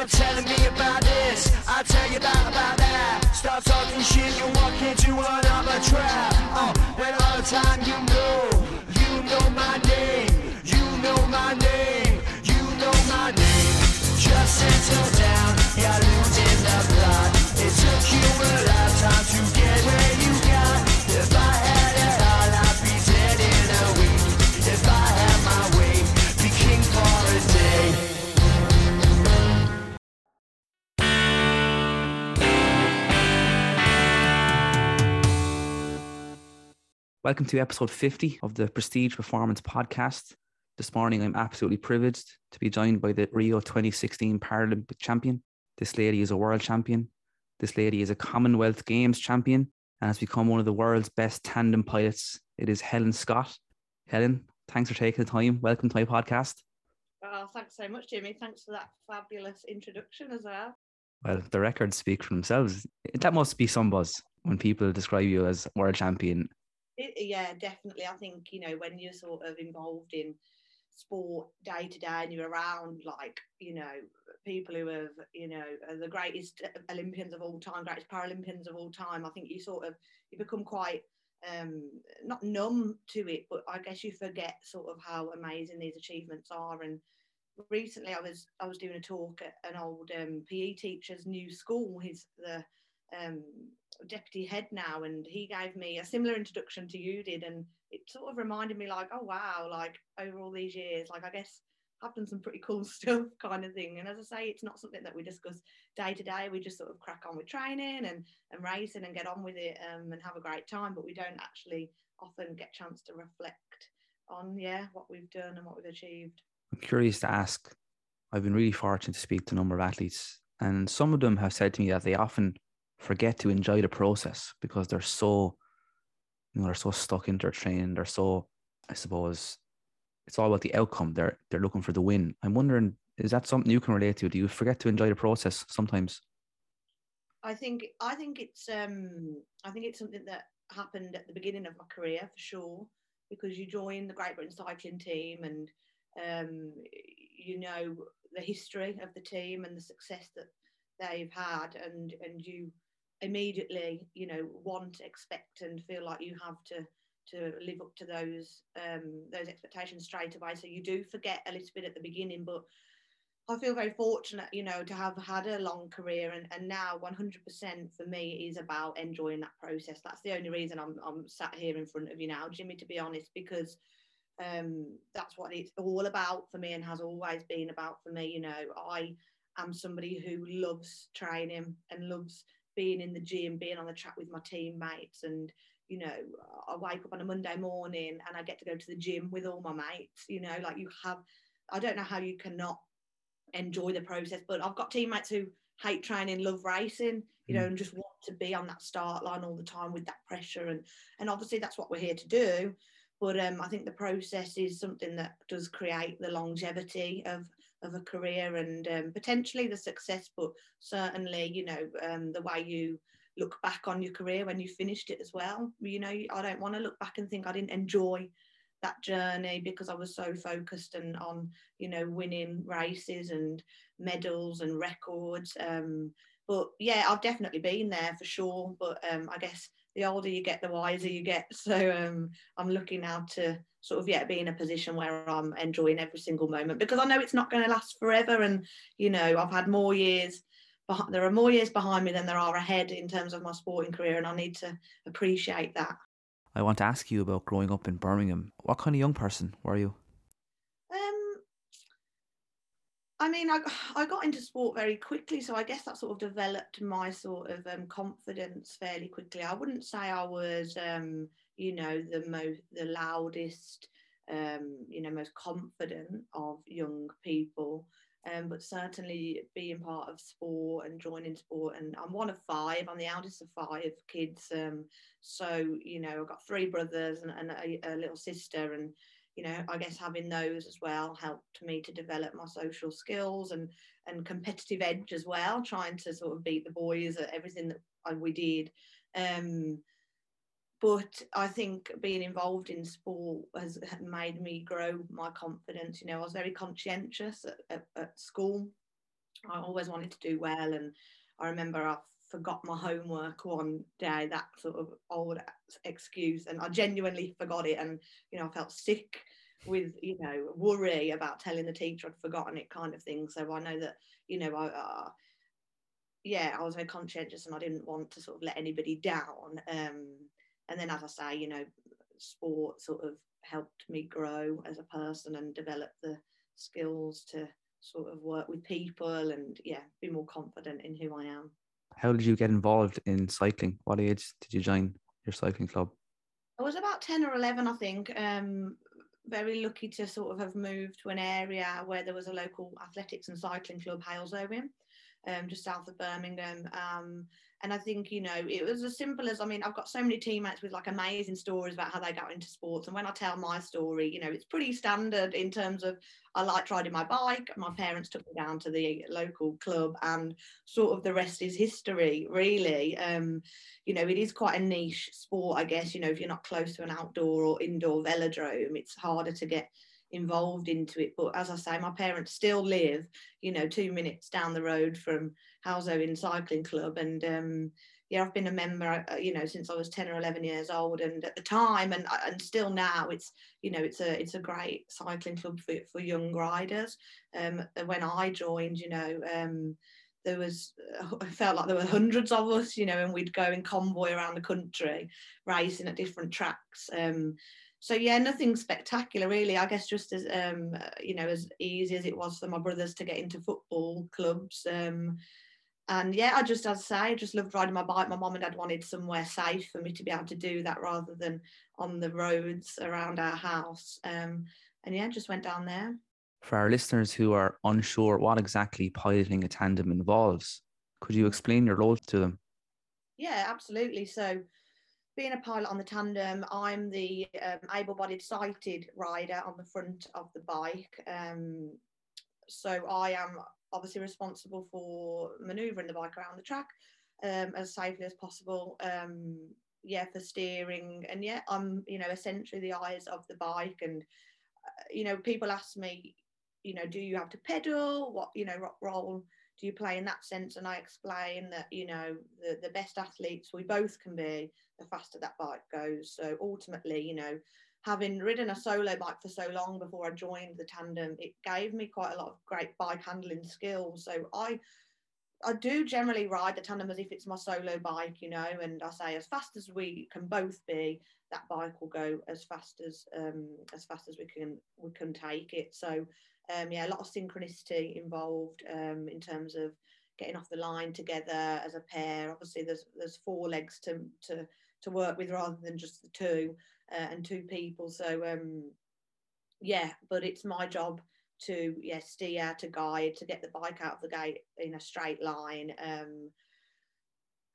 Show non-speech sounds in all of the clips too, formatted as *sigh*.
You're telling me about this, I'll tell you about, about that. Start talking shit, you walk into another trap. Oh, when all the time you know, you know my name, you know my name, you know my name. Just settle down, you're losing the plot. It took you a lifetime to get where Welcome to episode 50 of the Prestige Performance Podcast. This morning, I'm absolutely privileged to be joined by the Rio 2016 Paralympic champion. This lady is a world champion. This lady is a Commonwealth Games champion and has become one of the world's best tandem pilots. It is Helen Scott. Helen, thanks for taking the time. Welcome to my podcast. Oh, thanks so much, Jimmy. Thanks for that fabulous introduction as well. Well, the records speak for themselves. That must be some buzz when people describe you as world champion It, yeah, definitely. I think you know when you're sort of involved in sport day to day and you're around like you know people who have you know the greatest Olympians of all time, greatest Paralympians of all time. I think you sort of you become quite um not numb to it, but I guess you forget sort of how amazing these achievements are and recently I was I was doing a talk at an old um, PE teacher's new school. He's the um, deputy head now, and he gave me a similar introduction to you did, and it sort of reminded me like, oh wow, like over all these years, like I guess I've done some pretty cool *laughs* stuff, kind of thing. And as I say, it's not something that we discuss day to day. We just sort of crack on with training and and racing and get on with it um, and have a great time, but we don't actually often get chance to reflect on yeah what we've done and what we've achieved. I'm curious to ask. I've been really fortunate to speak to a number of athletes, and some of them have said to me that they often forget to enjoy the process because they're so, you know, they're so stuck into their training. They're so, I suppose, it's all about the outcome. They're they're looking for the win. I'm wondering, is that something you can relate to? Do you forget to enjoy the process sometimes? I think I think it's um I think it's something that happened at the beginning of my career for sure because you join the Great Britain cycling team and um you know the history of the team and the success that they've had and and you immediately you know want expect and feel like you have to to live up to those um those expectations straight away so you do forget a little bit at the beginning but I feel very fortunate, you know, to have had a long career and, and now 100% for me is about enjoying that process. That's the only reason I'm, I'm sat here in front of you now, Jimmy, to be honest, because um, that's what it's all about for me and has always been about for me. You know, I am somebody who loves training and loves being in the gym, being on the track with my teammates and you know, I wake up on a Monday morning and I get to go to the gym with all my mates, you know, like you have, I don't know how you cannot enjoy the process. But I've got teammates who hate training, love racing, you know, Mm. and just want to be on that start line all the time with that pressure. And and obviously that's what we're here to do. But um, I think the process is something that does create the longevity of of a career and um, potentially the success, but certainly, you know, um, the way you look back on your career when you finished it as well. You know, I don't want to look back and think I didn't enjoy that journey because I was so focused and on you know winning races and medals and records. Um, but yeah, I've definitely been there for sure. But um, I guess the older you get, the wiser you get. *laughs* So um, I'm looking now to sort of yeah be in a position where I'm enjoying every single moment because I know it's not going to last forever. And you know I've had more years. There are more years behind me than there are ahead in terms of my sporting career, and I need to appreciate that. I want to ask you about growing up in Birmingham. What kind of young person were you? Um, I mean, I, *sighs* I got into sport very quickly, so I guess that sort of developed my sort of um, confidence fairly quickly. I wouldn't say I was, um, you know, the most, the loudest, um, you know, most confident of young people, um, but certainly being part of sport and joining sport. And I'm one of five. I'm the eldest of five kids. Um, so you know, I've got three brothers and, and a, a little sister, and you know, I guess having those as well helped me to develop my social skills and and competitive edge as well, trying to sort of beat the boys at everything that I- we did. Um, but I think being involved in sport has made me grow my confidence. You know, I was very conscientious at, at, at school. I always wanted to do well, and I remember I forgot my homework one day. That sort of old excuse, and I genuinely forgot it, and you know I felt sick with you know worry about telling the teacher I'd forgotten it, kind of thing. So I know that you know I. Uh, yeah, I was very conscientious and I didn't want to sort of let anybody down. Um, and then, as I say, you know, sport sort of helped me grow as a person and develop the skills to sort of work with people and yeah be more confident in who i am how did you get involved in cycling? What age did you join your cycling club? I was about 10 or 11 i think. Um, very lucky to sort of have moved to an area where there was a local athletics and cycling club Halesowen um, just south of birmingham. Um, and I think, you know, it was as simple as I mean, I've got so many teammates with like amazing stories about how they got into sports. And when I tell my story, you know, it's pretty standard in terms of I liked riding my bike. My parents took me down to the local club, and sort of the rest is history, really. Um, you know, it is quite a niche sport, I guess. You know, if you're not close to an outdoor or indoor velodrome, it's harder to get involved into it. But as I say, my parents still live, you know, two minutes down the road from Halesowen Cycling Club. And um, yeah, I've been a member, uh, you know, since I was 10 or 11 years old. And at the time and, uh, and still now, it's, you know, it's a, it's a great cycling club for, for young riders. Um, when I joined, you know, um, there was *laughs* I felt like there were hundreds of us, you know, and we'd go in convoy around the country, racing at different tracks. Um, so yeah, nothing spectacular really. I guess just as um, you know, as easy as it was for my brothers to get into football clubs. Um, and yeah, I just, as I say, I just loved riding my bike. My mom and dad wanted somewhere safe for me to be able to do that rather than on the roads around our house. Um, and yeah, just went down there. For our listeners who are unsure what exactly piloting a tandem involves, could you explain your role to them? Yeah, absolutely. So being a pilot on the tandem, I'm the um, able-bodied sighted rider on the front of the bike. Um, so I am obviously responsible for manoeuvring the bike around the track um, as safely as possible. Um, yeah, for steering, and yeah, I'm you know essentially the eyes of the bike. And uh, you know, people ask me, you know, do you have to pedal? What you know, what role do you play in that sense? And I explain that you know the the best athletes we both can be the faster that bike goes. So ultimately, you know, having ridden a solo bike for so long before I joined the tandem, it gave me quite a lot of great bike handling skills. So I I do generally ride the tandem as if it's my solo bike, you know, and I say as fast as we can both be, that bike will go as fast as um, as fast as we can we can take it. So um, yeah, a lot of synchronicity involved um, in terms of getting off the line together as a pair. Obviously, there's there's four legs to to to work with rather than just the two uh, and two people. So um, yeah, but it's my job to yeah steer, to guide, to get the bike out of the gate in a straight line. Um,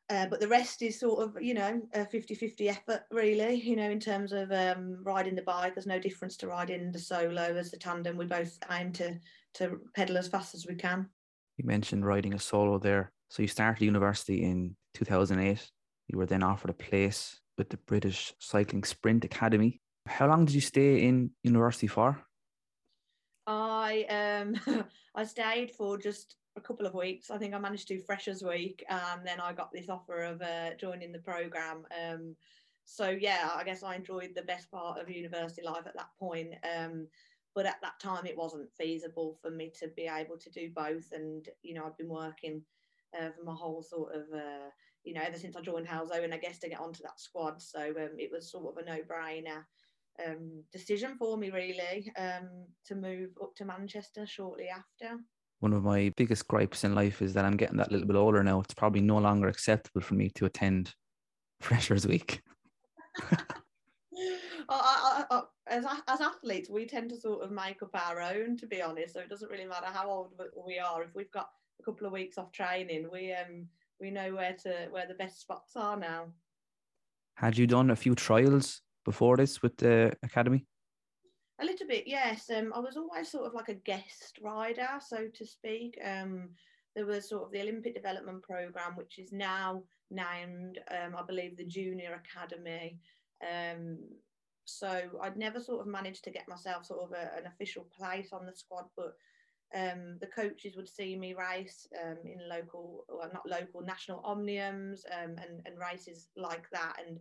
uh, but the rest is sort of you know a 50-50 effort really you know in terms of um, riding the bike there's no difference to riding the solo as the tandem we both aim to to pedal as fast as we can you mentioned riding a solo there so you started university in 2008 you were then offered a place with the British Cycling Sprint Academy. How long did you stay in university for? I um *laughs* I stayed for just a couple of weeks. I think I managed to do Freshers Week, and then I got this offer of uh, joining the program. Um, so yeah, I guess I enjoyed the best part of university life at that point. Um, but at that time, it wasn't feasible for me to be able to do both. And you know, I'd been working uh, for my whole sort of uh, you know, ever since I joined Halesowen and I guess to get onto that squad. So um, it was sort of a no-brainer um, decision for me, really, um, to move up to Manchester shortly after. One of my biggest gripes in life is that I'm getting that little bit older now. It's probably no longer acceptable for me to attend *laughs* Freshers Week. *laughs* I, I, I, as, as athletes, we tend to sort of make up our own, to be honest. So it doesn't really matter how old we are. If we've got a couple of weeks off training, we um we know where to where the best spots are now. Had you done a few trials before this with the academy? A little bit, yes. Um, I was always sort of like a guest rider, so to speak. Um, there was sort of the Olympic Development Program, which is now named, um, I believe, the Junior Academy. Um, so I'd never sort of managed to get myself sort of a, an official place on the squad, but um, the coaches would see me race um, in local, well, not local, national omniums um, and, and races like that. And,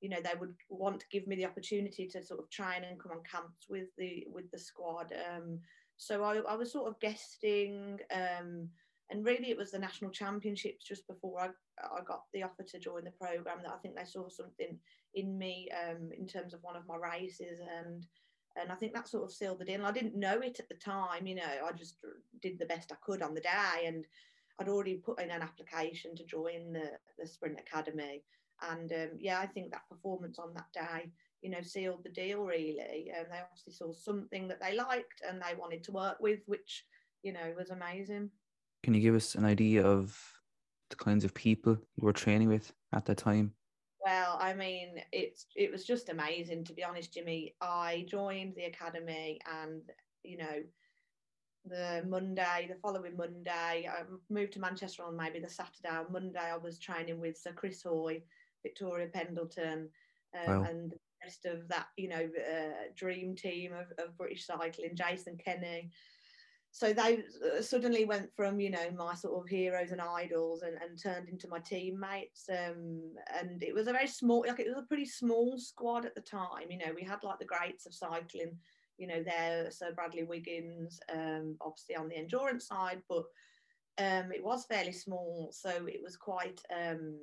you know, they would want to give me the opportunity to sort of train and come on camps with the with the squad. Um, so I, I, was sort of guesting, um, and really it was the national championships just before I, I got the offer to join the program that I think they saw something in me um, in terms of one of my races and and I think that sort of sealed the deal. I didn't know it at the time, you know, I just did the best I could on the day, and I'd already put in an application to join the, the Sprint Academy. And um, yeah, I think that performance on that day, you know, sealed the deal really. And they obviously saw something that they liked and they wanted to work with, which, you know, was amazing. Can you give us an idea of the kinds of people you were training with at that time? Well, I mean, it's it was just amazing to be honest, Jimmy. I joined the academy, and you know, the Monday, the following Monday, I moved to Manchester on maybe the Saturday. On Monday, I was training with Sir Chris Hoy, Victoria Pendleton, um, wow. and the rest of that, you know, uh, dream team of, of British cycling, Jason Kenny so they uh, suddenly went from you know my sort of heroes and idols and, and turned into my teammates um, and it was a very small like it was a pretty small squad at the time you know we had like the greats of cycling you know there sir bradley wiggins um, obviously on the endurance side but um, it was fairly small so it was quite um,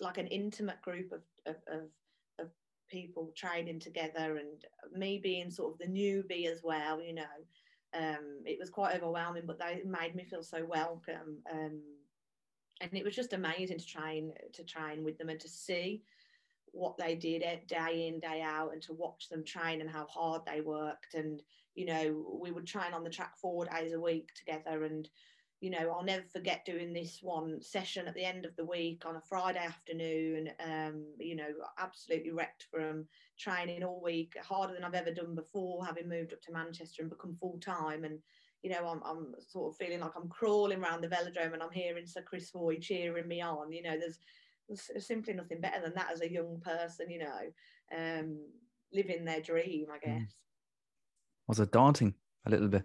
like an intimate group of, of, of people training together and me being sort of the newbie as well you know um, it was quite overwhelming, but they made me feel so welcome. Um, and it was just amazing to train to train with them and to see what they did day in day out and to watch them train and how hard they worked and you know we would train on the track four days a week together and you know, I'll never forget doing this one session at the end of the week on a Friday afternoon. Um, you know, absolutely wrecked from training all week, harder than I've ever done before, having moved up to Manchester and become full time. And you know, I'm, I'm sort of feeling like I'm crawling around the velodrome and I'm hearing Sir Chris Hoy cheering me on. You know, there's, there's simply nothing better than that as a young person. You know, um, living their dream, I mm. guess. Was it daunting a little bit?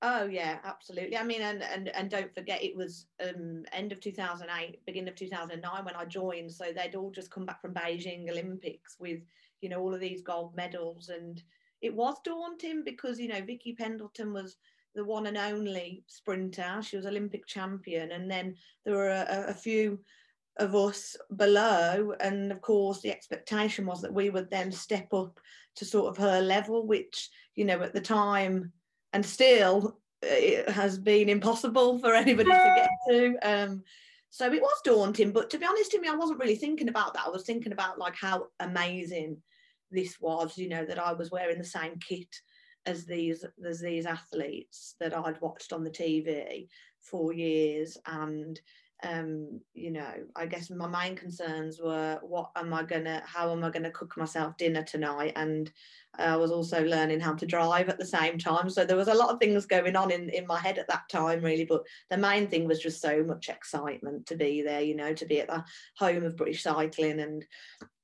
Oh yeah, absolutely. I mean, and and and don't forget, it was um, end of 2008, beginning of 2009 when I joined. So they'd all just come back from Beijing Olympics with, you know, all of these gold medals, and it was daunting because you know Vicky Pendleton was the one and only sprinter. She was Olympic champion, and then there were a, a few of us below, and of course the expectation was that we would then step up to sort of her level, which you know at the time and still it has been impossible for anybody to get *laughs* to. Um, so it was daunting, but to be honest to me, I wasn't really thinking about that. I was thinking about like how amazing this was, you know, that I was wearing the same kit as these as these athletes that I'd watched on the TV for years and um, you know, I guess my main concerns were what am I gonna, how am I gonna cook myself dinner tonight? And I was also learning how to drive at the same time. So there was a lot of things going on in, in my head at that time, really. But the main thing was just so much excitement to be there, you know, to be at the home of British cycling and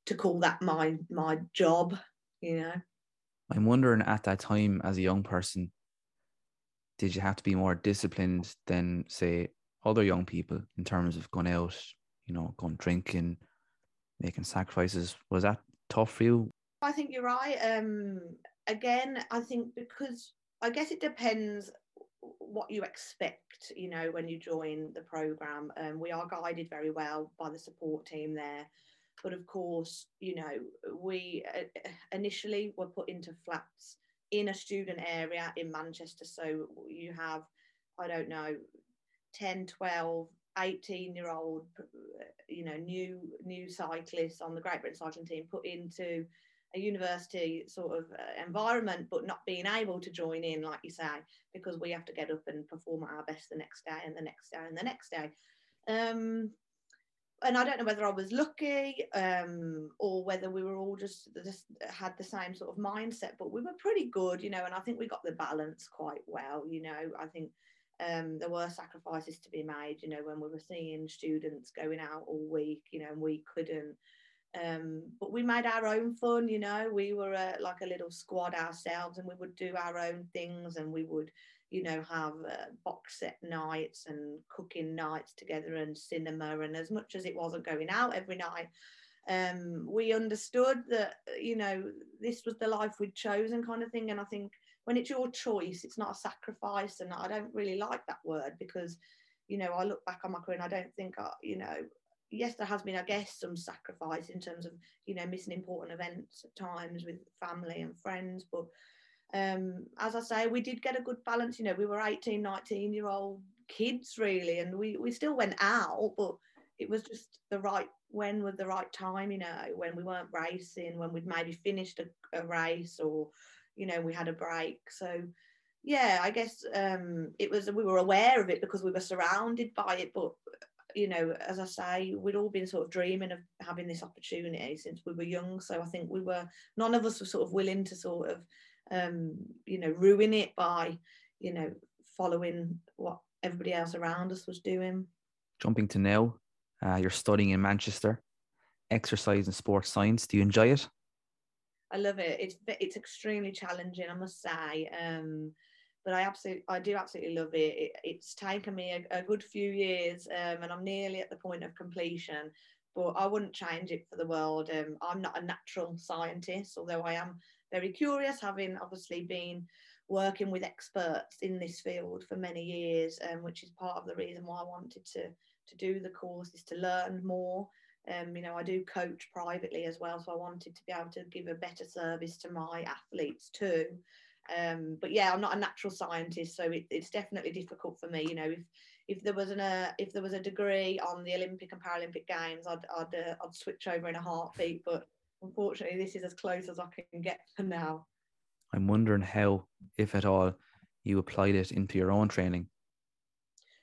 to call that my my job, you know. I'm wondering at that time as a young person, did you have to be more disciplined than say other young people in terms of going out, you know, going drinking, making sacrifices. Was that tough for you? I think you're right. Um, again, I think because I guess it depends what you expect, you know, when you join the program. Um, we are guided very well by the support team there. But of course, you know, we uh, initially were put into flats in a student area in Manchester. So you have, I don't know, 10, 12, 18 year old, you know, new new cyclists on the Great Britain cycling team put into a university sort of uh, environment, but not being able to join in, like you say, because we have to get up and perform at our best the next day and the next day and the next day. Um, and I don't know whether I was lucky um, or whether we were all just, just had the same sort of mindset, but we were pretty good, you know, and I think we got the balance quite well, you know. I think um, there were sacrifices to be made, you know, when we were seeing students going out all week, you know, and we couldn't. Um, but we made our own fun, you know. We were like a little squad ourselves, and we would do our own things, and we would, you know, have uh, box set nights and cooking nights together and cinema. And as much as it wasn't going out every night, um, we understood that, you know, this was the life we'd chosen kind of thing. And I think when it's your choice, it's not a sacrifice. And I don't really like that word because, you know, I look back on my career and I don't think, I, you know, yes, there has been, I guess, some sacrifice in terms of, you know, missing important events at times with family and friends. But um, as I say, we did get a good balance. You know, we were 18, 19 year old kids really, and we, we still went out, but it was just the right when was the right time, you know, when we weren't racing, when we'd maybe finished a, a race or, you know, we had a break. So yeah, I guess um, it was we were aware of it because we were surrounded by it, but you know, as I say, we'd all been sort of dreaming of having this opportunity since we were young. So I think we were none of us were sort of willing to sort of um, you know, ruin it by, you know, following what everybody else around us was doing. Jumping to now, uh, you're studying in Manchester, exercise and sports science. Do you enjoy it? I love it. It's it's extremely challenging, I must say. Um, but I absolutely, I do absolutely love it. it it's taken me a, a, good few years, um, and I'm nearly at the point of completion. But I wouldn't change it for the world. Um, I'm not a natural scientist, although I am very curious, having obviously been working with experts in this field for many years, um, which is part of the reason why I wanted to to do the course is to learn more. Um, you know, I do coach privately as well, so I wanted to be able to give a better service to my athletes too. Um, but yeah, I'm not a natural scientist, so it, it's definitely difficult for me. You know, if if there was an uh, if there was a degree on the Olympic and Paralympic Games, I'd I'd, uh, I'd switch over in a heartbeat. But unfortunately, this is as close as I can get for now. I'm wondering how, if at all, you applied it into your own training.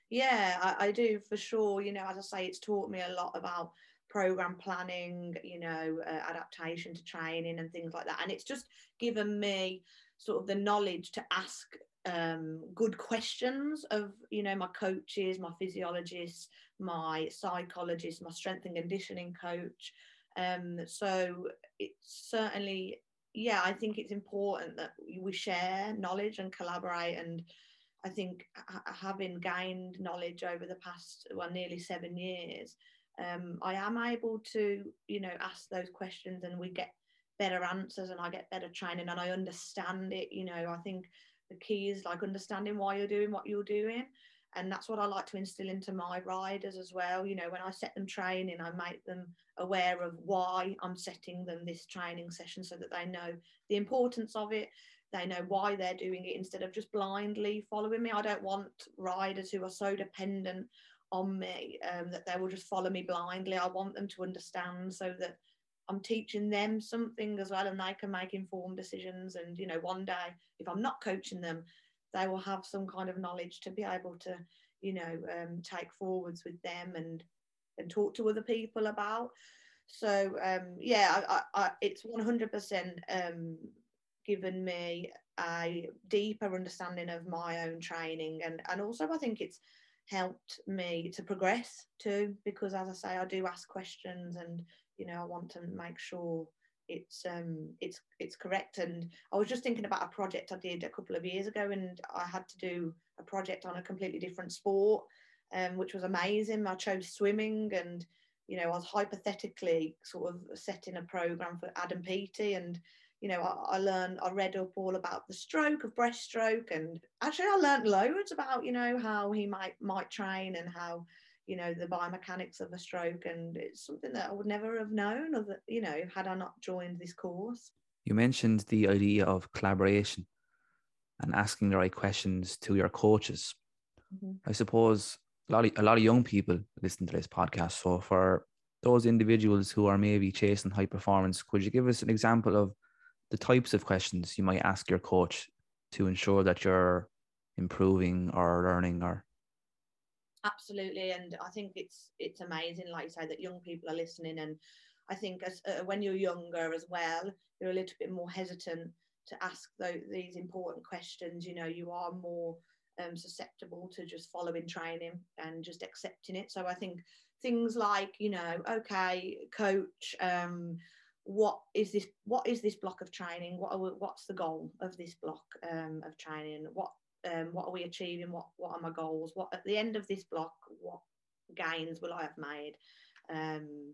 Yeah, I, I do for sure. You know, as I say, it's taught me a lot about program planning, you know, uh, adaptation to training and things like that. And it's just given me sort of the knowledge to ask um, good questions of, you know, my coaches, my physiologists, my psychologists, my strength and conditioning coach, um, so it's certainly, yeah, I think it's important that we share knowledge and collaborate. And I think having gained knowledge over the past, well, nearly seven years, um, I am able to, you know, ask those questions and we get better answers and I get better training and I understand it. You know, I think the key is like understanding why you're doing what you're doing and that's what I like to instill into my riders as well. You know, when I set them training, I make them aware of why I'm setting them this training session so that they know the importance of it. They know why they're doing it instead of just blindly following me. I don't want riders who are so dependent on me um, that they will just follow me blindly. I want them to understand so that I'm teaching them something as well and they can make informed decisions. And, you know, one day, if I'm not coaching them, they will have some kind of knowledge to be able to, you know, um, take forwards with them and and talk to other people about. So um, yeah, I, I, it's 100% um, given me a deeper understanding of my own training, and and also I think it's helped me to progress too because as I say, I do ask questions, and you know I want to make sure it's um it's it's correct. And i was just thinking about a project i did a couple of years ago and i had to do a project on a completely different sport um, which was amazing. I chose swimming and you know i was hypothetically sort of setting a program for adam peaty and you know I, I learned i read up all about the stroke of breaststroke and actually i learned loads about you know how he might might train and how you know the biomechanics of a stroke and it's something that i would never have known or that you know had i not joined this course you mentioned the idea of collaboration and asking the right questions to your coaches mm-hmm. i suppose a lot, of, a lot of young people listen to this podcast so for those individuals who are maybe chasing high performance could you give us an example of the types of questions you might ask your coach to ensure that you're improving or learning or? Absolutely and i think it's it's amazing like you say that young people are listening and i think as uh, when you're younger as well you're a little bit more hesitant to ask those, these important questions. You know you are more um, susceptible to just following training and just accepting it. So i think things like you know okay coach um, what is this what is this block of training what are, what's the goal of this block um, of training what um, what are we achieving? What what are my goals? What at the end of this block, what gains will I have made? Um,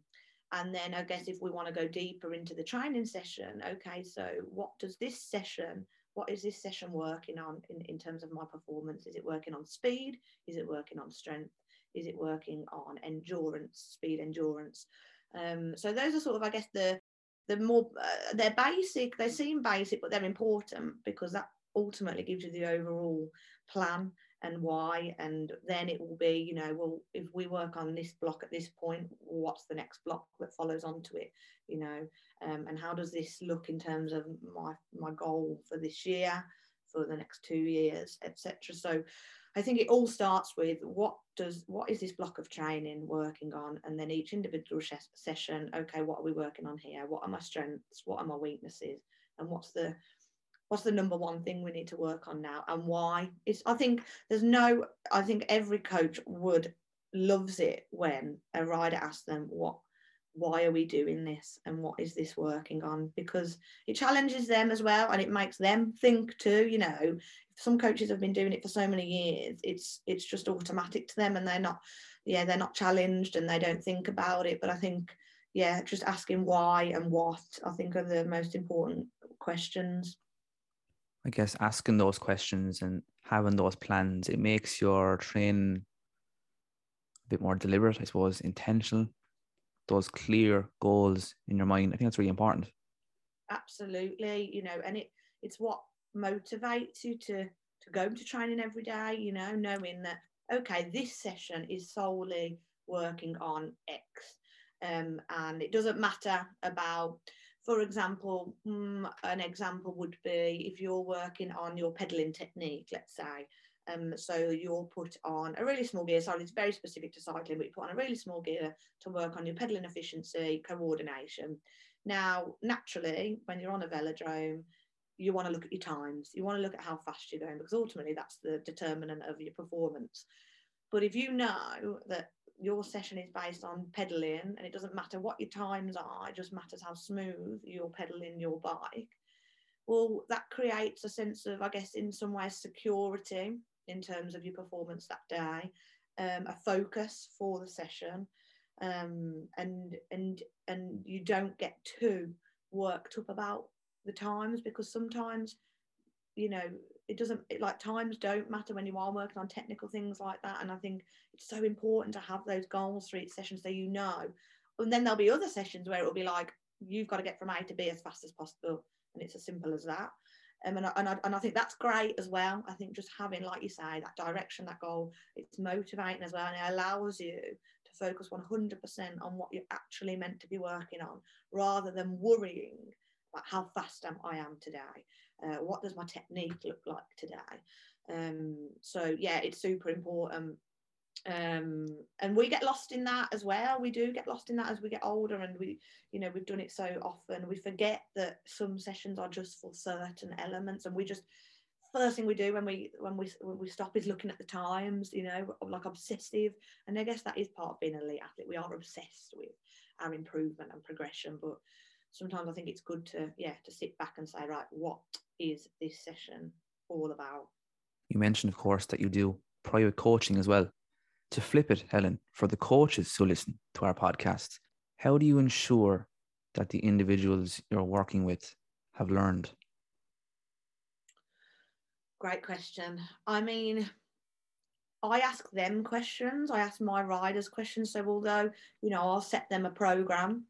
and then I guess if we want to go deeper into the training session, okay, so what does this session, what is this session working on in, in terms of my performance? Is it working on speed? Is it working on strength? Is it working on endurance, speed endurance? Um, so those are sort of, I guess, the the more uh, they're basic. They seem basic, but they're important because that ultimately gives you the overall plan and why and then it will be you know well if we work on this block at this point what's the next block that follows onto it you know um, and how does this look in terms of my my goal for this year for the next two years etc so i think it all starts with what does what is this block of training working on? And then each individual session okay what are we working on here? What are my strengths? What are my weaknesses? And what's the what's the number one thing we need to work on now? And why? It's i think there's no i think every coach would loves it when a rider asks them what why are we doing this and what is this working on? Because it challenges them as well and it makes them think too you know. Some coaches have been doing it for so many years it's it's just automatic to them and they're not yeah they're not challenged and they don't think about it. But i think yeah just asking why and what i think are the most important questions. I guess asking those questions and having those plans, it makes your training a bit more deliberate, I suppose, intentional, those clear goals in your mind. I think that's really important. Absolutely, you know, and it it's what motivates you to to go to training every day, you know, knowing that okay, this session is solely working on X. Um, and it doesn't matter about for example, um, an example would be if you're working on your pedaling technique, let's say. Um, so you'll put on a really small gear. Sorry, it's very specific to cycling, but you put on a really small gear to work on your pedaling efficiency, coordination. Now, naturally, when you're on a velodrome, you want to look at your times. You want to look at how fast you're going because ultimately that's the determinant of your performance. But if you know that your session is based on pedaling and it doesn't matter what your times are, it just matters how smooth you're pedaling your bike. Well, that creates a sense of, I guess, in some ways, security in terms of your performance that day, um, a focus for the session, um, and and and you don't get too worked up about the times because sometimes, you know, it doesn't it, like times don't matter when you are working on technical things like that and i think it's so important to have those goals for each session so you know. And then there'll be other sessions where it will be like you've got to get from a to b as fast as possible and it's as simple as that um, and, I, and, I, and I think that's great as well. I think just having like you say that direction that goal it's motivating as well and it allows you to focus 100% on what you're actually meant to be working on rather than worrying about how fast am i am today uh, what does my technique look like today? Um, so yeah it's super important um, and we get lost in that as well we do get lost in that as we get older and we you know we've done it so often we forget that some sessions are just for certain elements and we just first thing we do when we when we when we stop is looking at the times you know like obsessive and i guess that is part of being an elite athlete we are obsessed with our improvement and progression but sometimes I think it's good to yeah to sit back and say right what is this session all about. You mentioned of course that you do private coaching as well. To flip it, Helen, for the coaches who listen to our podcast, how do you ensure that the individuals you're working with have learned? Great question. I mean, I ask them questions. I ask my riders questions. So although you know I'll set them a program,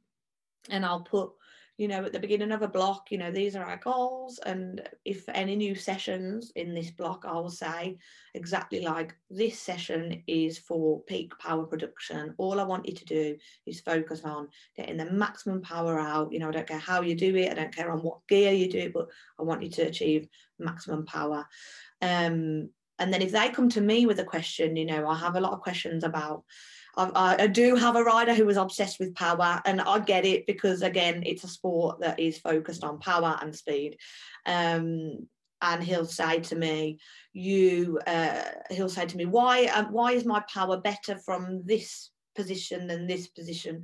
and I'll put you know, at the beginning of a block, you know, these are our goals. And if any new sessions in this block, I will say exactly like this session is for peak power production. All I want you to do is focus on getting the maximum power out. You know, I don't care how you do it, I don't care on what gear you do but I want you to achieve maximum power. Um, and then if they come to me with a question, you know, I have a lot of questions about I, I, do have a rider who was obsessed with power, and I get it because again, it's a sport that is focused on power and speed. Um, and he'll say to me, "You," uh, he'll say to me, "Why? Um, why is my power better from this position than this position?"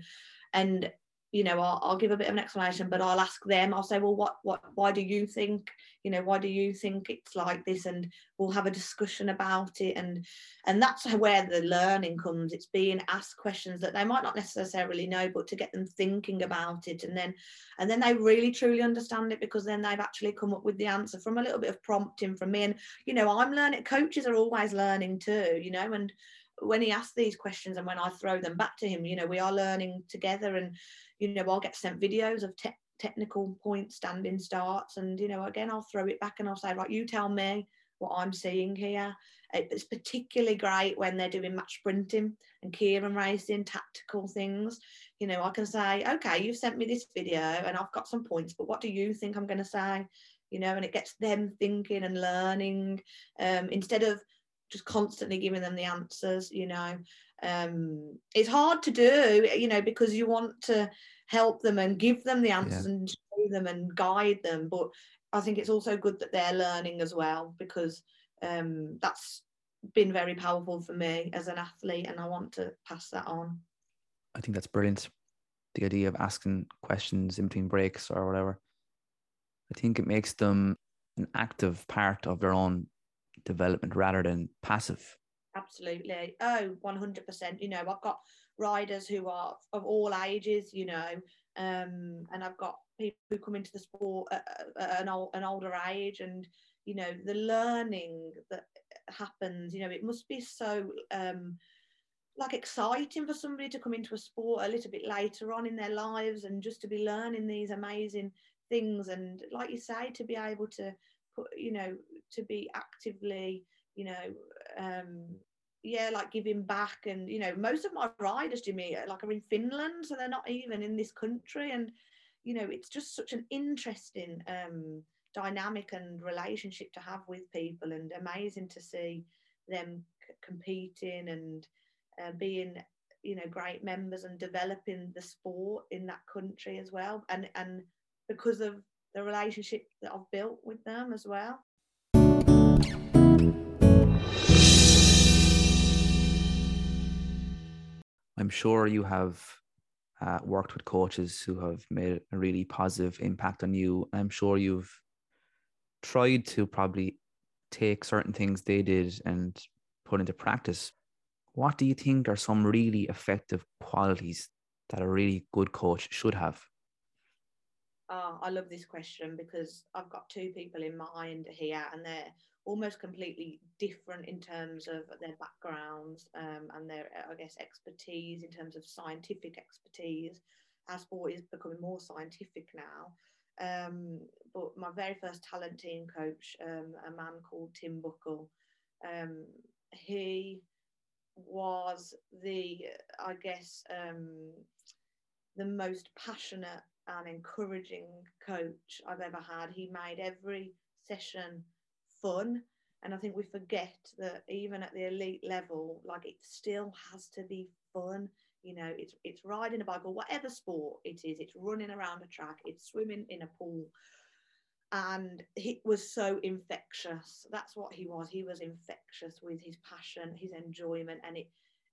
And you know I'll, I'll, give a bit of an explanation but i'll ask them. I'll say well what what why do you think you know why do you think it's like this? And we'll have a discussion about it. And and that's where the learning comes. It's being asked questions that they might not necessarily know but to get them thinking about it. And then and then they really truly understand it because then they've actually come up with the answer from a little bit of prompting from me. And you know i'm learning coaches are always learning too you know and when he asks these questions and when I throw them back to him, you know, we are learning together. And, you know, I'll get sent videos of te- technical points, standing starts and, you know, again, I'll throw it back and I'll say, right, you tell me what I'm seeing here. It's particularly great when they're doing match sprinting and keirin racing, tactical things. You know, I can say, okay, you've sent me this video and I've got some points, but what do you think I'm going to say? You know, and it gets them thinking and learning um, instead of just constantly giving them the answers you know. Um, it's hard to do you know because you want to help them and give them the answers yeah. and show them and guide them but i think it's also good that they're learning as well because um, that's been very powerful for me as an athlete and i want to pass that on. I think that's brilliant. The idea of asking questions in between breaks or whatever i think it makes them an active part of their own development rather than passive. Absolutely. Oh, 100%. You know, I've got riders who are of all ages, you know, um, and I've got people who come into the sport at, at an, old, an older age and, you know, the learning that happens, you know, it must be so um, like exciting for somebody to come into a sport a little bit later on in their lives and just to be learning these amazing things and like you say to be able to put you know to be actively you know um yeah like giving back and you know most of my riders me like are in finland so they're not even in this country. And you know it's just such an interesting um dynamic and relationship to have with people and amazing to see them c- competing and uh, being you know great members and developing the sport in that country as well. And and because of the relationship that I've built with them as well. I'm sure you have uh, worked with coaches who have made a really positive impact on you. I'm sure you've tried to probably take certain things they did and put into practice. What do you think are some really effective qualities that a really good coach should have? Oh, I love this question because I've got two people in mind here, and they're almost completely different in terms of their backgrounds um, and their, I guess, expertise in terms of scientific expertise. Our sport is becoming more scientific now. Um, but my very first talent team coach, um, a man called Tim Buckle, um, he was the, I guess, um, the most passionate and encouraging coach I've ever had. He made every session fun. And I think we forget that even at the elite level, like it still has to be fun. You know, it's it's riding a bike or whatever sport it is, it's running around a track, it's swimming in a pool. And he was so infectious. That's what he was. He was infectious with his passion, his enjoyment, and it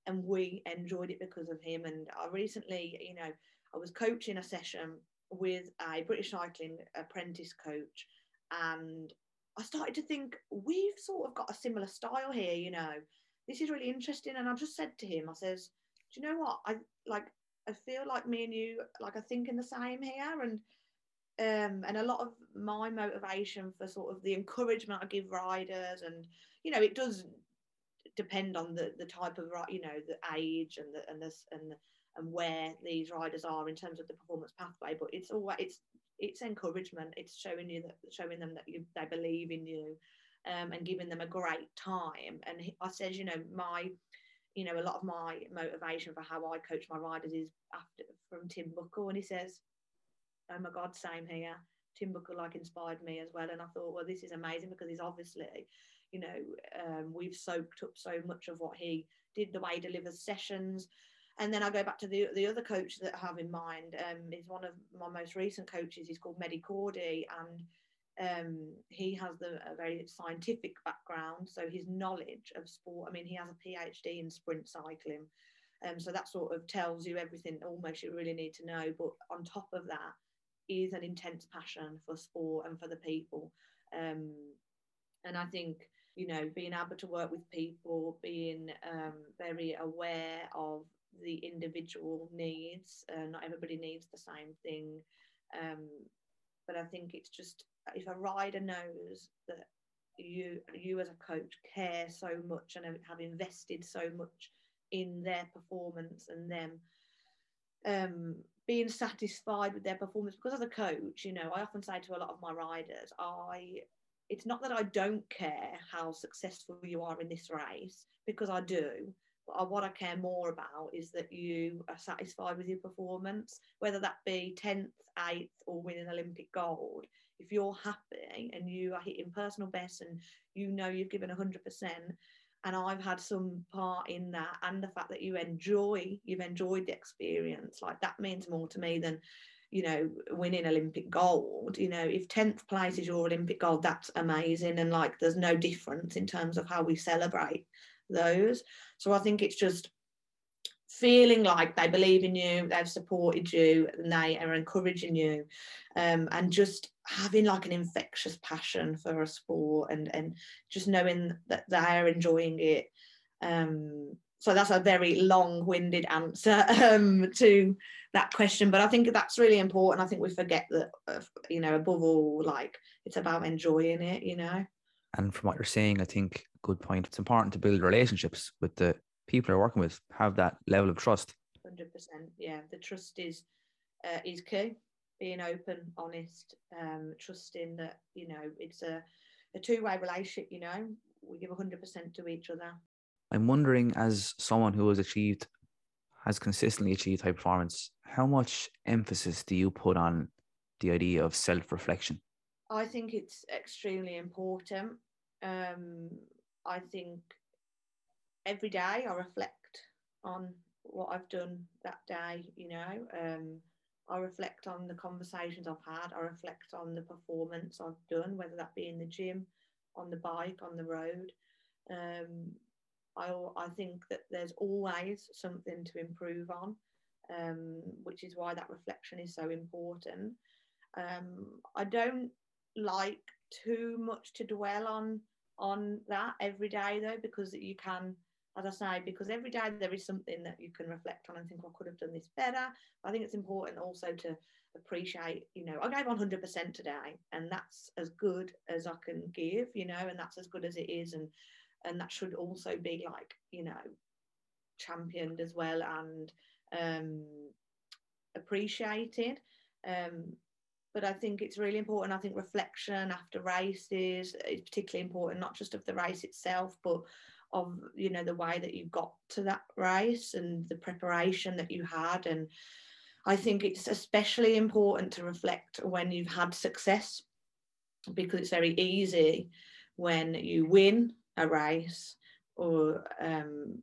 and we enjoyed it because of him. And I recently, you know, I was coaching a session with a British cycling apprentice coach, and I started to think we've sort of got a similar style here. You know, this is really interesting. And I just said to him, I says, "Do you know what? I like. I feel like me and you like are thinking the same here, and." Um, and a lot of my motivation for sort of the encouragement I give riders, and you know, it does depend on the the type of right, you know the age and the and this and the, and where these riders are in terms of the performance pathway. But it's all it's it's encouragement. It's showing you that showing them that you, they believe in you, um, and giving them a great time. And I says, you know, my you know, a lot of my motivation for how I coach my riders is after from Tim Buckle, and he says, "Oh my God, same here." Tim Buckle like inspired me as well, and I thought, well, this is amazing because he's obviously, you know, um, we've soaked up so much of what he did, the way he delivers sessions, and then I go back to the the other coach that I have in mind. Um, is one of my most recent coaches. He's called Mehdi Kordi, and um, he has the, a very scientific background. So his knowledge of sport. I mean, he has a PhD in sprint cycling. Um, so that sort of tells you everything almost you really need to know. But on top of that is an intense passion for sport and for the people. Um, and I think you know being able to work with people, being um, very aware of the individual needs. Uh, not everybody needs the same thing. Um, but I think it's just if a rider knows that you you as a coach care so much and have invested so much in their performance and them um, being satisfied with their performance because as a coach you know i often say to a lot of my riders i it's not that i don't care how successful you are in this race because i do but what i care more about is that you are satisfied with your performance whether that be 10th 8th or winning olympic gold. If you're happy and you are hitting personal best and you know you've given 100% and I've had some part in that and the fact that you enjoy you've enjoyed the experience like that means more to me than you know winning Olympic gold. You know if 10th place is your Olympic gold that's amazing and like there's no difference in terms of how we celebrate those so I think it's just feeling like they believe in you, they've supported you, and they are encouraging you, um, and just having like an infectious passion for a sport and and just knowing that they're enjoying it. Um, so that's a very long-winded answer *laughs* um, to that question, but I think that's really important. I think we forget that, uh, you know, above all, like it's about enjoying it, you know. And from what you're saying, I think good point. It's important to build relationships with the people you're working with have that level of trust. Hundred percent, yeah. The trust is uh, is key. Being open, honest, um, trusting that you know it's a a two way relationship. You know, we give hundred percent to each other. I'm wondering, as someone who has achieved, has consistently achieved high performance, how much emphasis do you put on the idea of self reflection? I think it's extremely important. Um, I think every day I reflect on what I've done that day, you know. Um, I reflect on the conversations I've had. I reflect on the performance I've done, whether that be in the gym, on the bike, on the road. Um, I, I think that there's always something to improve on, um, which is why that reflection is so important. Um, I don't like too much to dwell on on that every day though, because you can as I say, because every day there is something that you can reflect on and think, well, I could have done this better. I think it's important also to appreciate, you know, I gave 100% today and that's as good as I can give, you know, and that's as good as it is. And, and that should also be like, you know, championed as well and um, appreciated. Um, but I think it's really important. I think reflection after races is particularly important, not just of the race itself, but of you know the way that you got to that race and the preparation that you had and i think it's especially important to reflect when you've had success because it's very easy when you win a race or um,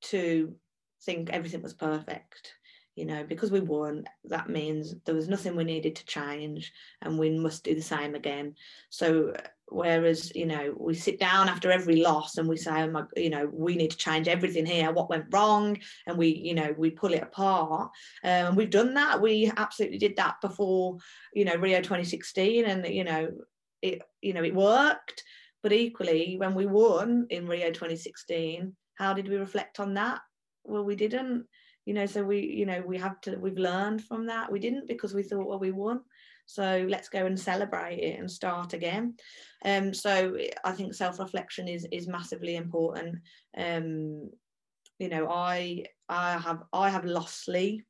to think everything was perfect you know because we won that means there was nothing we needed to change and we must do the same again. So whereas you know we sit down after every loss and we say oh my, you know we need to change everything here. What went wrong? And we you know we pull it apart. Um, and we've done that. We absolutely did that before you know rio 2016 and you know it you know it worked. But equally when we won in rio 2016 how did we reflect on that? Well we didn't you know so we you know we have to we've learned from that. We didn't because we thought well we won. So let's go and celebrate it and start again. Um so i think self-reflection is is massively important. Um you know i i have i have lost sleep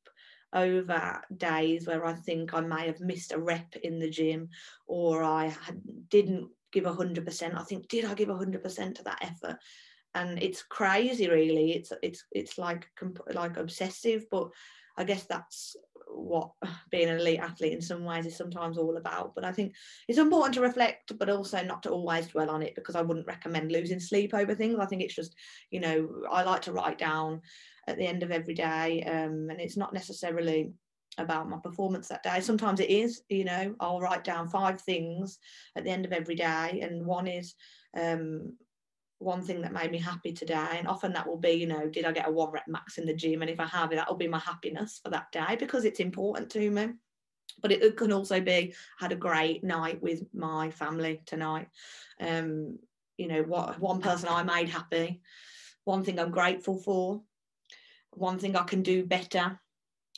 over days where i think i may have missed a rep in the gym or i had, didn't give 100% i think did i give 100% to that effort and it's crazy really. It's it's it's like like obsessive but i guess that's what being an elite athlete in some ways is sometimes all about. But i think it's important to reflect but also not to always dwell on it because i wouldn't recommend losing sleep over things. I think it's just you know i like to write down at the end of every day um, and it's not necessarily about my performance that day. Sometimes it is you know i'll write down five things at the end of every day and one is um, one thing that made me happy today. And often that will be, you know, did I get a one rep max in the gym? And if I have, it, that'll be my happiness for that day because it's important to me. But it can also be had a great night with my family tonight. Um, you know, what one person I made happy, one thing I'm grateful for, one thing I can do better,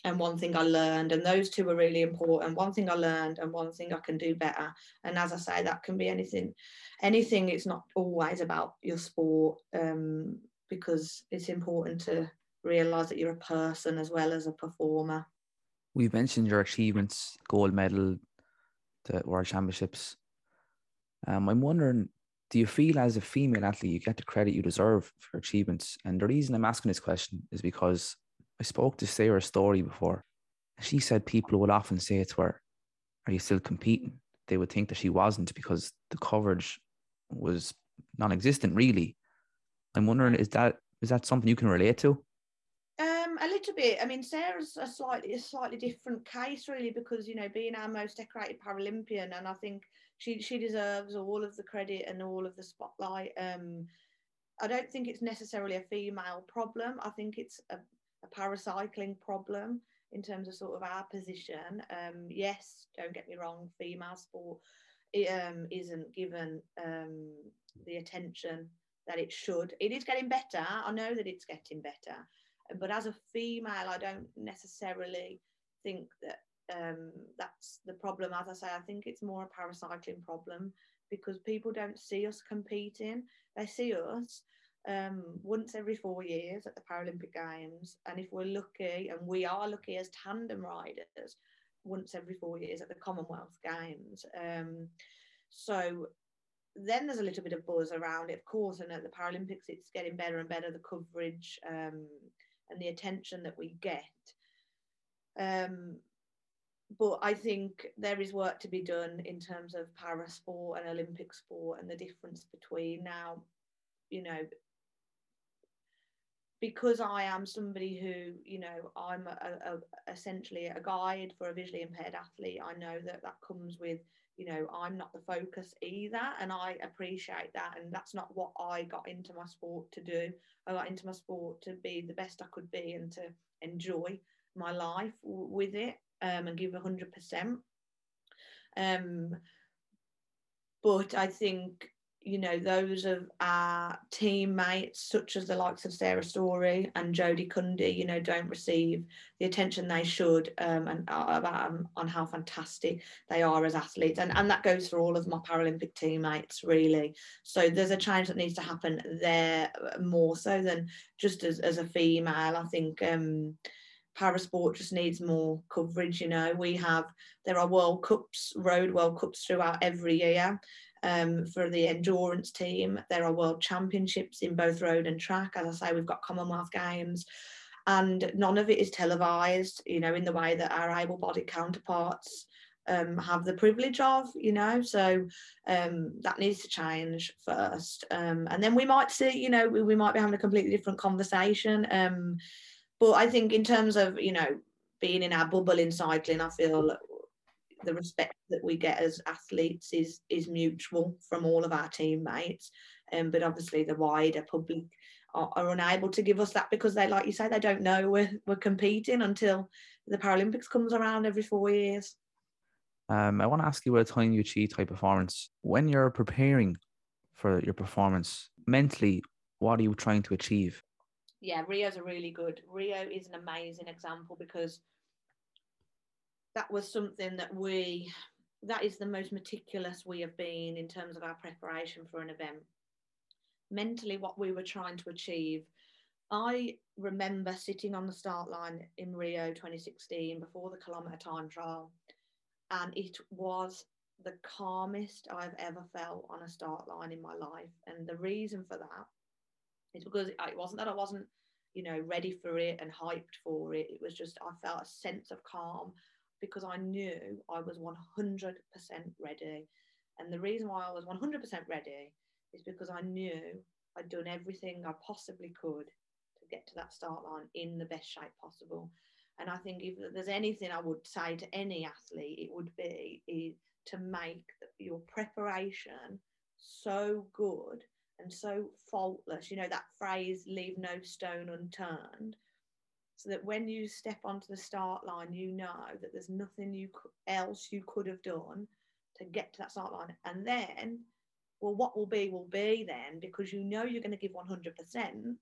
and one thing I learned. And those two are really important. One thing I learned and one thing I can do better. And as I say, that can be anything. Anything. It's not always about your sport um, because it's important to realise that you're a person as well as a performer. We've mentioned your achievements, gold medal, the World Championships. Um, I'm wondering, do you feel as a female athlete you get the credit you deserve for achievements? And the reason I'm asking this question is because I spoke to Sarah Storey before. She said people would often say to her, Are you still competing? They would think that she wasn't because the coverage was non existent, really. I'm wondering, is that is that something you can relate to? Um, a little bit. I mean, Sarah's a slightly a slightly different case, really, because you know, being our most decorated Paralympian, and I think she she deserves all of the credit and all of the spotlight. Um, I don't think it's necessarily a female problem. I think it's a, a paracycling problem in terms of sort of our position. Um, yes, don't get me wrong, female sport um, isn't given um, the attention that it should. It is getting better. I know that it's getting better, but as a female, I don't necessarily think that um, that's the problem. As I say, I think it's more a paracycling problem because people don't see us competing. They see us um, once every four years at the Paralympic Games. And if we're lucky, and we are lucky as tandem riders, once every four years at the Commonwealth Games. Um, so then there's a little bit of buzz around it, of course, and at the Paralympics it's getting better and better, the coverage um, and the attention that we get. Um, but I think there is work to be done in terms of para sport and Olympic sport and the difference between now, you know, because I am somebody who, you know, I'm a, a, essentially a guide for a visually impaired athlete. I know that that comes with, you know, I'm not the focus either, and I appreciate that. And that's not what I got into my sport to do. I got into my sport to be the best I could be and to enjoy my life w- with it um, and give 100%. Um, but I think you know, those of our teammates, such as the likes of Sarah Storey and Jodie Cundy, you know, don't receive the attention they should um, and uh, about um, on how fantastic they are as athletes. And, and that goes for all of my Paralympic teammates, really. So there's a change that needs to happen there uh, more so than just as, as a female. I think um, parasport just needs more coverage. You know, we have, there are World Cups, road World Cups throughout every year um, for the endurance team. There are world championships in both road and track. As I say, we've got Commonwealth Games, and none of it is televised, you know, in the way that our able bodied counterparts um, have the privilege of, you know. So um, that needs to change first. Um, and then we might see, you know, we, we, might be having a completely different conversation. Um, but I think in terms of, you know, being in our bubble in cycling, I feel the respect that we get as athletes is is mutual from all of our teammates. Um, but obviously the wider public are, are, unable to give us that because they like you say they don't know we're, we're competing until the paralympics comes around every four years. Um, i want to ask you about a time you achieved high performance. When you're preparing for your performance mentally what are you trying to achieve? Yeah rio's a really good rio is an amazing example because that was something that we that is the most meticulous we have been in terms of our preparation for an event. Mentally what we were trying to achieve. I remember sitting on the start line in rio 2016 before the kilometre time trial and it was the calmest i've ever felt on a start line in my life. And the reason for that is because it wasn't that i wasn't you know ready for it and hyped for it. It was just i felt a sense of calm because I knew I was 100% ready. And the reason why I was 100% ready is because I knew I'd done everything I possibly could to get to that start line in the best shape possible. And I think if there's anything I would say to any athlete, it would be to make your preparation so good and so faultless. You know that phrase, leave no stone unturned. So that when you step onto the start line, you know that there's nothing you else you could have done to get to that start line. And then, well, what will be will be then because you know you're going to give 100%.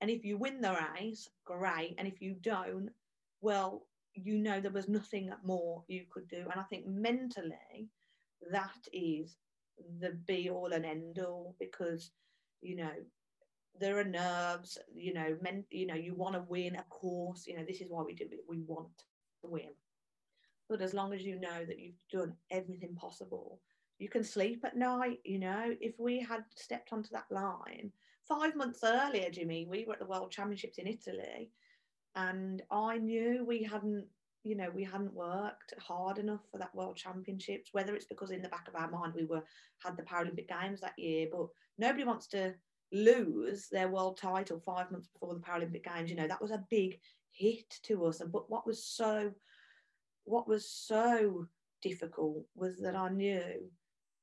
And if you win the race, great. And if you don't, well, you know there was nothing more you could do. And I think mentally, that is the be all and end all because, you know, there are nerves, you know, men, you know, you want to win a course, you know, this is why we do it. We want to win. But as long as you know that you've done everything possible, you can sleep at night, you know. If we had stepped onto that line five months earlier, Jimmy, we were at the World Championships in Italy, and I knew we hadn't, you know, we hadn't worked hard enough for that World Championships. Whether it's because in the back of our mind we were had the Paralympic Games that year, but nobody wants to lose their world title five months before the Paralympic Games. You know, that was a big hit to us. And but what was so what was so difficult was that I knew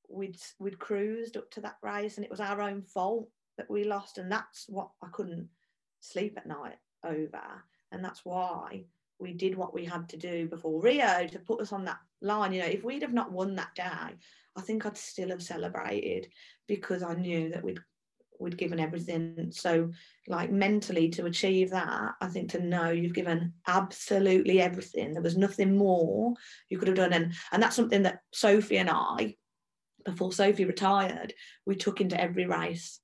we'd we'd cruised up to that race and it was our own fault that we lost. And that's what I couldn't sleep at night over. And that's why we did what we had to do before Rio to put us on that line. You know, if we'd have not won that day, I think I'd still have celebrated because I knew that we'd we'd given everything. So, like mentally to achieve that, I think to know you've given absolutely everything. There was nothing more you could have done, and and that's something that Sophie and I, before Sophie retired, we took into every race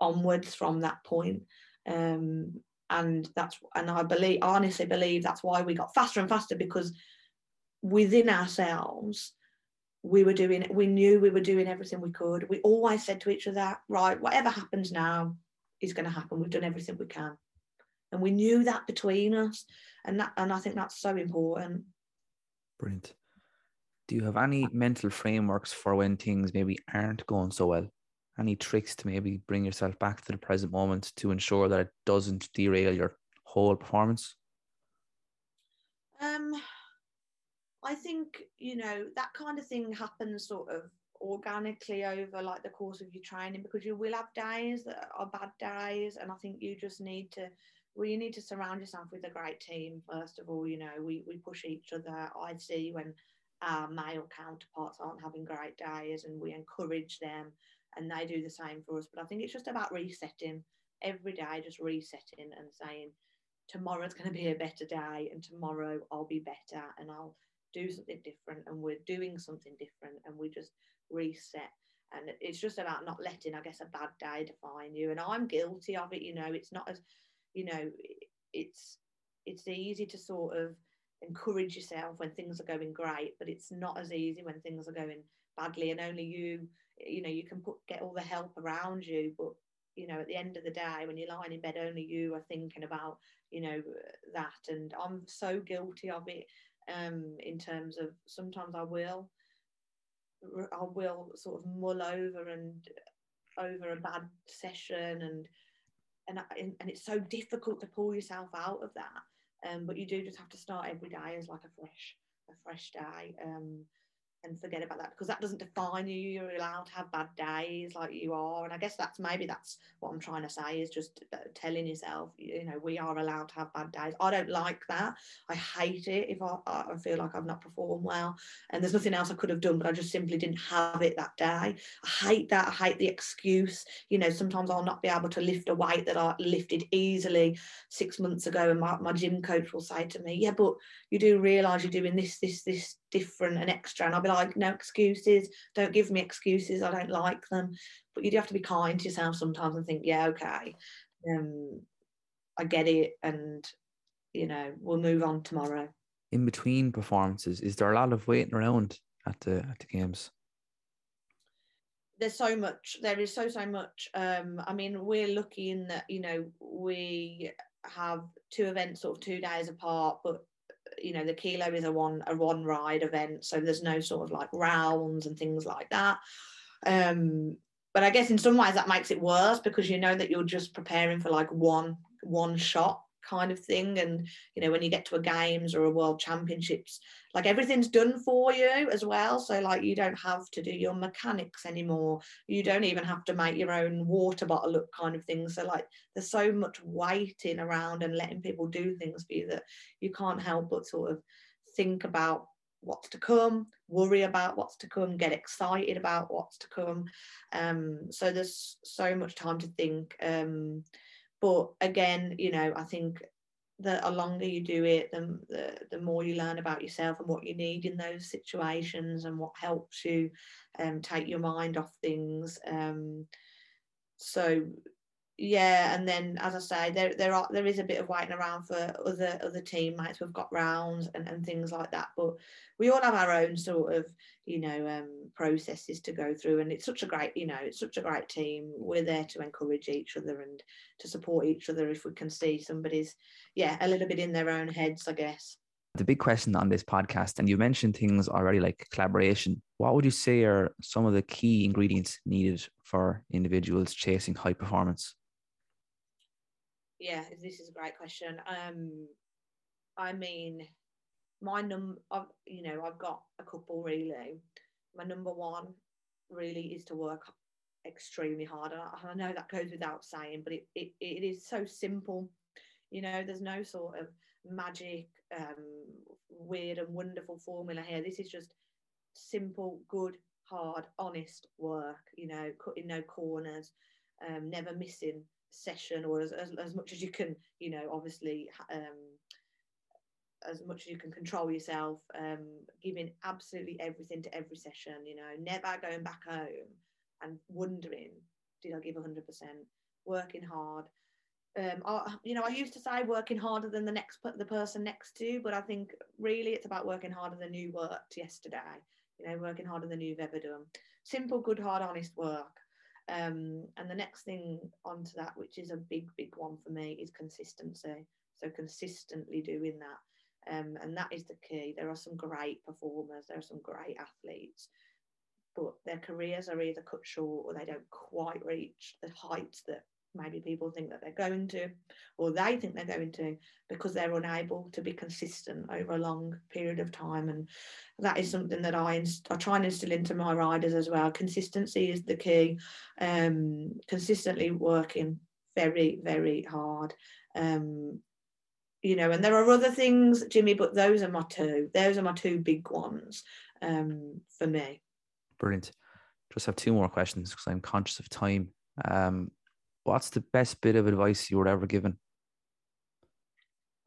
onwards from that point. Um, and that's and I believe honestly believe that's why we got faster and faster because within ourselves we were doing we knew we were doing everything we could. We always said to each other right whatever happens now is going to happen. We've done everything we can. And we knew that between us and that and i think that's so important. Brilliant. Do you have any mental frameworks for when things maybe aren't going so well? Any tricks to maybe bring yourself back to the present moment to ensure that it doesn't derail your whole performance? Um I think, you know, that kind of thing happens sort of organically over like the course of your training because you will have days that are bad days and I think you just need to well you need to surround yourself with a great team first of all you know we, we push each other. I see when our male counterparts aren't having great days and we encourage them and they do the same for us. But I think it's just about resetting every day just resetting and saying tomorrow's going to be a better day and tomorrow I'll be better and I'll do something different and we're doing something different and we just reset. And it's just about not letting i guess a bad day define you. And i'm guilty of it you know it's not as you know it's it's easy to sort of encourage yourself when things are going great but it's not as easy when things are going badly. And only you you know you can put get all the help around you. But you know at the end of the day when you're lying in bed only you are thinking about you know that. And i'm so guilty of it um, in terms of sometimes I will I will sort of mull over and over a bad session and and and it's so difficult to pull yourself out of that. Um, but you do just have to start every day as like a fresh a fresh day. Um, and forget about that because that doesn't define you. You're allowed to have bad days like you are. And I guess that's maybe that's what I'm trying to say is just uh, telling yourself, you know, we are allowed to have bad days. I don't like that. I hate it if I, I feel like I've not performed well and there's nothing else I could have done, but I just simply didn't have it that day. I hate that. I hate the excuse. You know, sometimes I'll not be able to lift a weight that I lifted easily six months ago. And my, my gym coach will say to me, yeah, but you do realize you're doing this, this, this different and extra. And I'll be like, no excuses. Don't give me excuses. I don't like them. But you do have to be kind to yourself sometimes and think, yeah, okay, um, I get it, and you know, we'll move on tomorrow. In between performances, is there a lot of waiting around at the at the games? There's so much. There is so so much. Um, I mean, we're lucky in that you know we have two events sort of two days apart, but you know the kilo is a one a one ride event so there's no sort of like rounds and things like that. Um but i guess in some ways that makes it worse because you know that you're just preparing for like one one shot kind of thing and you know when you get to a games or a world championships like everything's done for you as well so like you don't have to do your mechanics anymore you don't even have to make your own water bottle look kind of thing so like there's so much waiting around and letting people do things for you that you can't help but sort of think about what's to come, worry about what's to come, get excited about what's to come. Um, so there's so much time to think. Um, but again, you know, I think the, the longer you do it, the, the, the more you learn about yourself and what you need in those situations and what helps you um, take your mind off things. Um, so yeah, and then as I say, there there are there is a bit of waiting around for other other teammates who've got rounds and, and things like that. But we all have our own sort of you know um, processes to go through, and it's such a great you know it's such a great team. We're there to encourage each other and to support each other if we can see somebody's yeah a little bit in their own heads, I guess. The big question on this podcast, and you mentioned things already like collaboration. What would you say are some of the key ingredients needed for individuals chasing high performance? Yeah, this is a great question. Um, I mean, my num, I've, you know, I've got a couple really. My number one really is to work extremely hard, and I, I know that goes without saying, but it, it, it is so simple. You know, there's no sort of magic, um, weird and wonderful formula here. This is just simple, good, hard, honest work. You know, cutting no corners, um, never missing session or as, as, as much as you can you know obviously um, as much as you can control yourself um, giving absolutely everything to every session you know never going back home and wondering did i give 100% working hard um, I, you know, I used to say working harder than the next the person next to, but I think really it's about working harder than you worked yesterday. You know, working harder than you've ever done. Simple, good, hard, honest work. Um, and the next thing onto that, which is a big, big one for me, is consistency. So consistently doing that. Um, and that is the key. There are some great performers, there are some great athletes, but their careers are either cut short or they don't quite reach the heights that maybe people think that they're going to, or they think they're going to, because they're unable to be consistent over a long period of time. And that is something that I, inst- I try and instill into my riders as well. Consistency is the key. Um, consistently working very, very hard. Um, you know, and there are other things, Jimmy, but those are my two. Those are my two big ones um, for me. Brilliant. Just have two more questions because I'm conscious of time. Um, what's the best bit of advice you were ever given?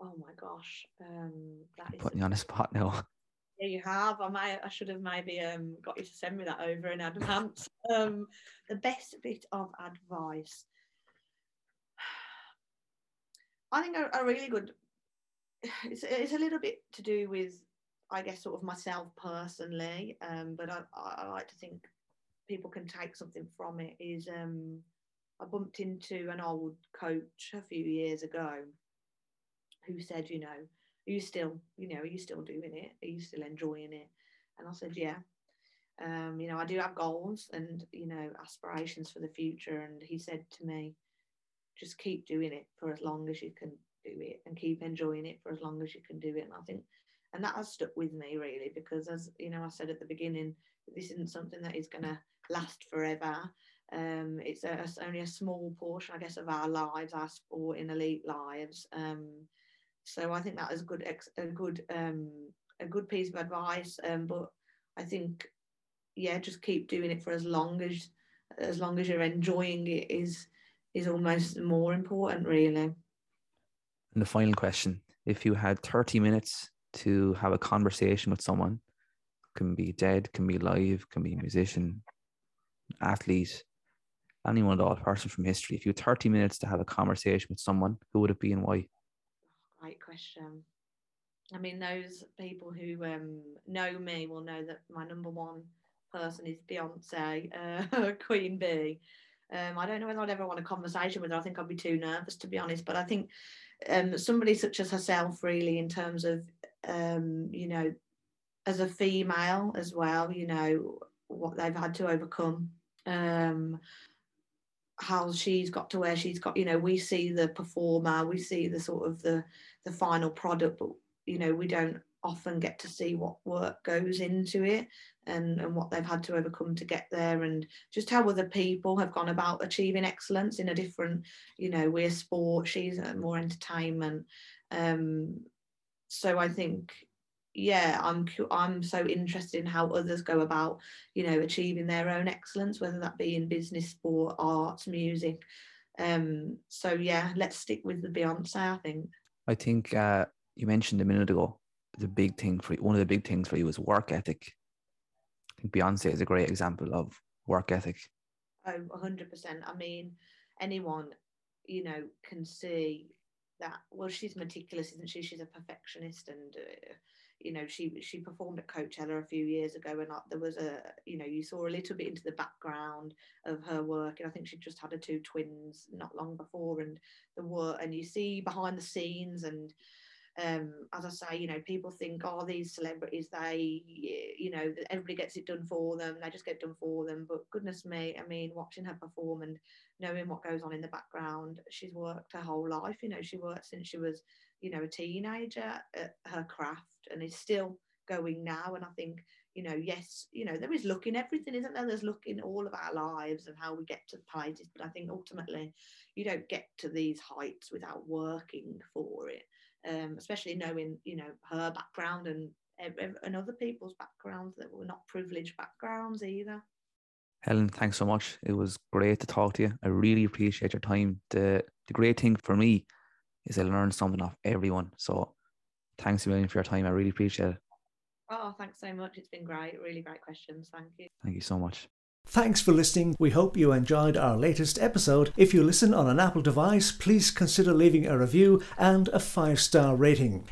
Oh my gosh, um, that is putting you on a spot now. *laughs* Yeah, you have. I might. I should have maybe um, got you to send me that over in advance. um, the best bit of advice. *sighs* I think a, a really good. *sighs* It's, it's a little bit to do with, I guess, sort of myself personally. Um, but I, I like to think people can take something from it. Is um, I bumped into an old coach a few years ago who said, you know, are you still, you know, are you still doing it? Are you still enjoying it? And I said, yeah. Um, you know, I do have goals and, you know, aspirations for the future. And he said to me, just keep doing it for as long as you can do it and keep enjoying it for as long as you can do it. And I think, and that has stuck with me really, because as, you know, I said at the beginning, this isn't something that is going to last forever. Um, it's, a, only a small portion, I guess, of our lives, our sport in elite lives. Um, so I think that is a good, a good, um, a good piece of advice. Um, but I think, yeah, just keep doing it for as long as, as long as you're enjoying it is, is almost more important, really. And the final question: If you had 30 minutes to have a conversation with someone, can be dead, can be live, can be a musician, athlete, anyone at all, person from history, if you had 30 minutes to have a conversation with someone, who would it be and why? Great question. I mean, those people who um, know me will know that my number one person is Beyonce, uh, *laughs* Queen Bee. Um, I don't know whether I'd ever want a conversation with her. I think I'd be too nervous, to be honest. But I think um, somebody such as herself, really, in terms of, um, you know, as a female as well, you know, what they've had to overcome. Um, how she's got to where she's got. You know, we see the performer, we see the sort of the the final product, but you know, we don't often get to see what work goes into it and, and what they've had to overcome to get there and just how other people have gone about achieving excellence in a different you know we're sport she's more entertainment um so i think yeah i'm i'm so interested in how others go about you know achieving their own excellence whether that be in business sport arts music um so yeah let's stick with the beyonce i think i think uh you mentioned a minute ago the big thing for you, one of the big things for you is work ethic. I think Beyonce is a great example of work ethic. Oh, 100%. I mean, anyone, you know, can see that, well, she's meticulous, isn't she? She's a perfectionist and, uh, you know, she she performed at Coachella a few years ago, and there was a, you know, you saw a little bit into the background of her work, and I think she just had her two twins not long before, and the work, and you see behind the scenes, and um, as I say, you know, people think, oh, these celebrities, they, you know, everybody gets it done for them. They just get done for them. But goodness me, I mean, watching her perform and knowing what goes on in the background, she's worked her whole life. You know, she worked since she was, you know, a teenager at her craft and is still going now. And I think, you know, yes, you know, there is luck in everything, isn't there? There's luck in all of our lives and how we get to the places. But I think ultimately, you don't get to these heights without working for it um, especially knowing you know her background and and other people's backgrounds that were not privileged backgrounds either. Helen, thanks so much. It was great to talk to you. I really appreciate your time. The the great thing for me is I learned something off everyone. So thanks a million for your time. I really appreciate it. Oh, thanks so much. It's been great. Really great questions. Thank you. Thank you so much. Thanks for listening. We hope you enjoyed our latest episode. If you listen on an Apple device, please consider leaving a review and a five star rating.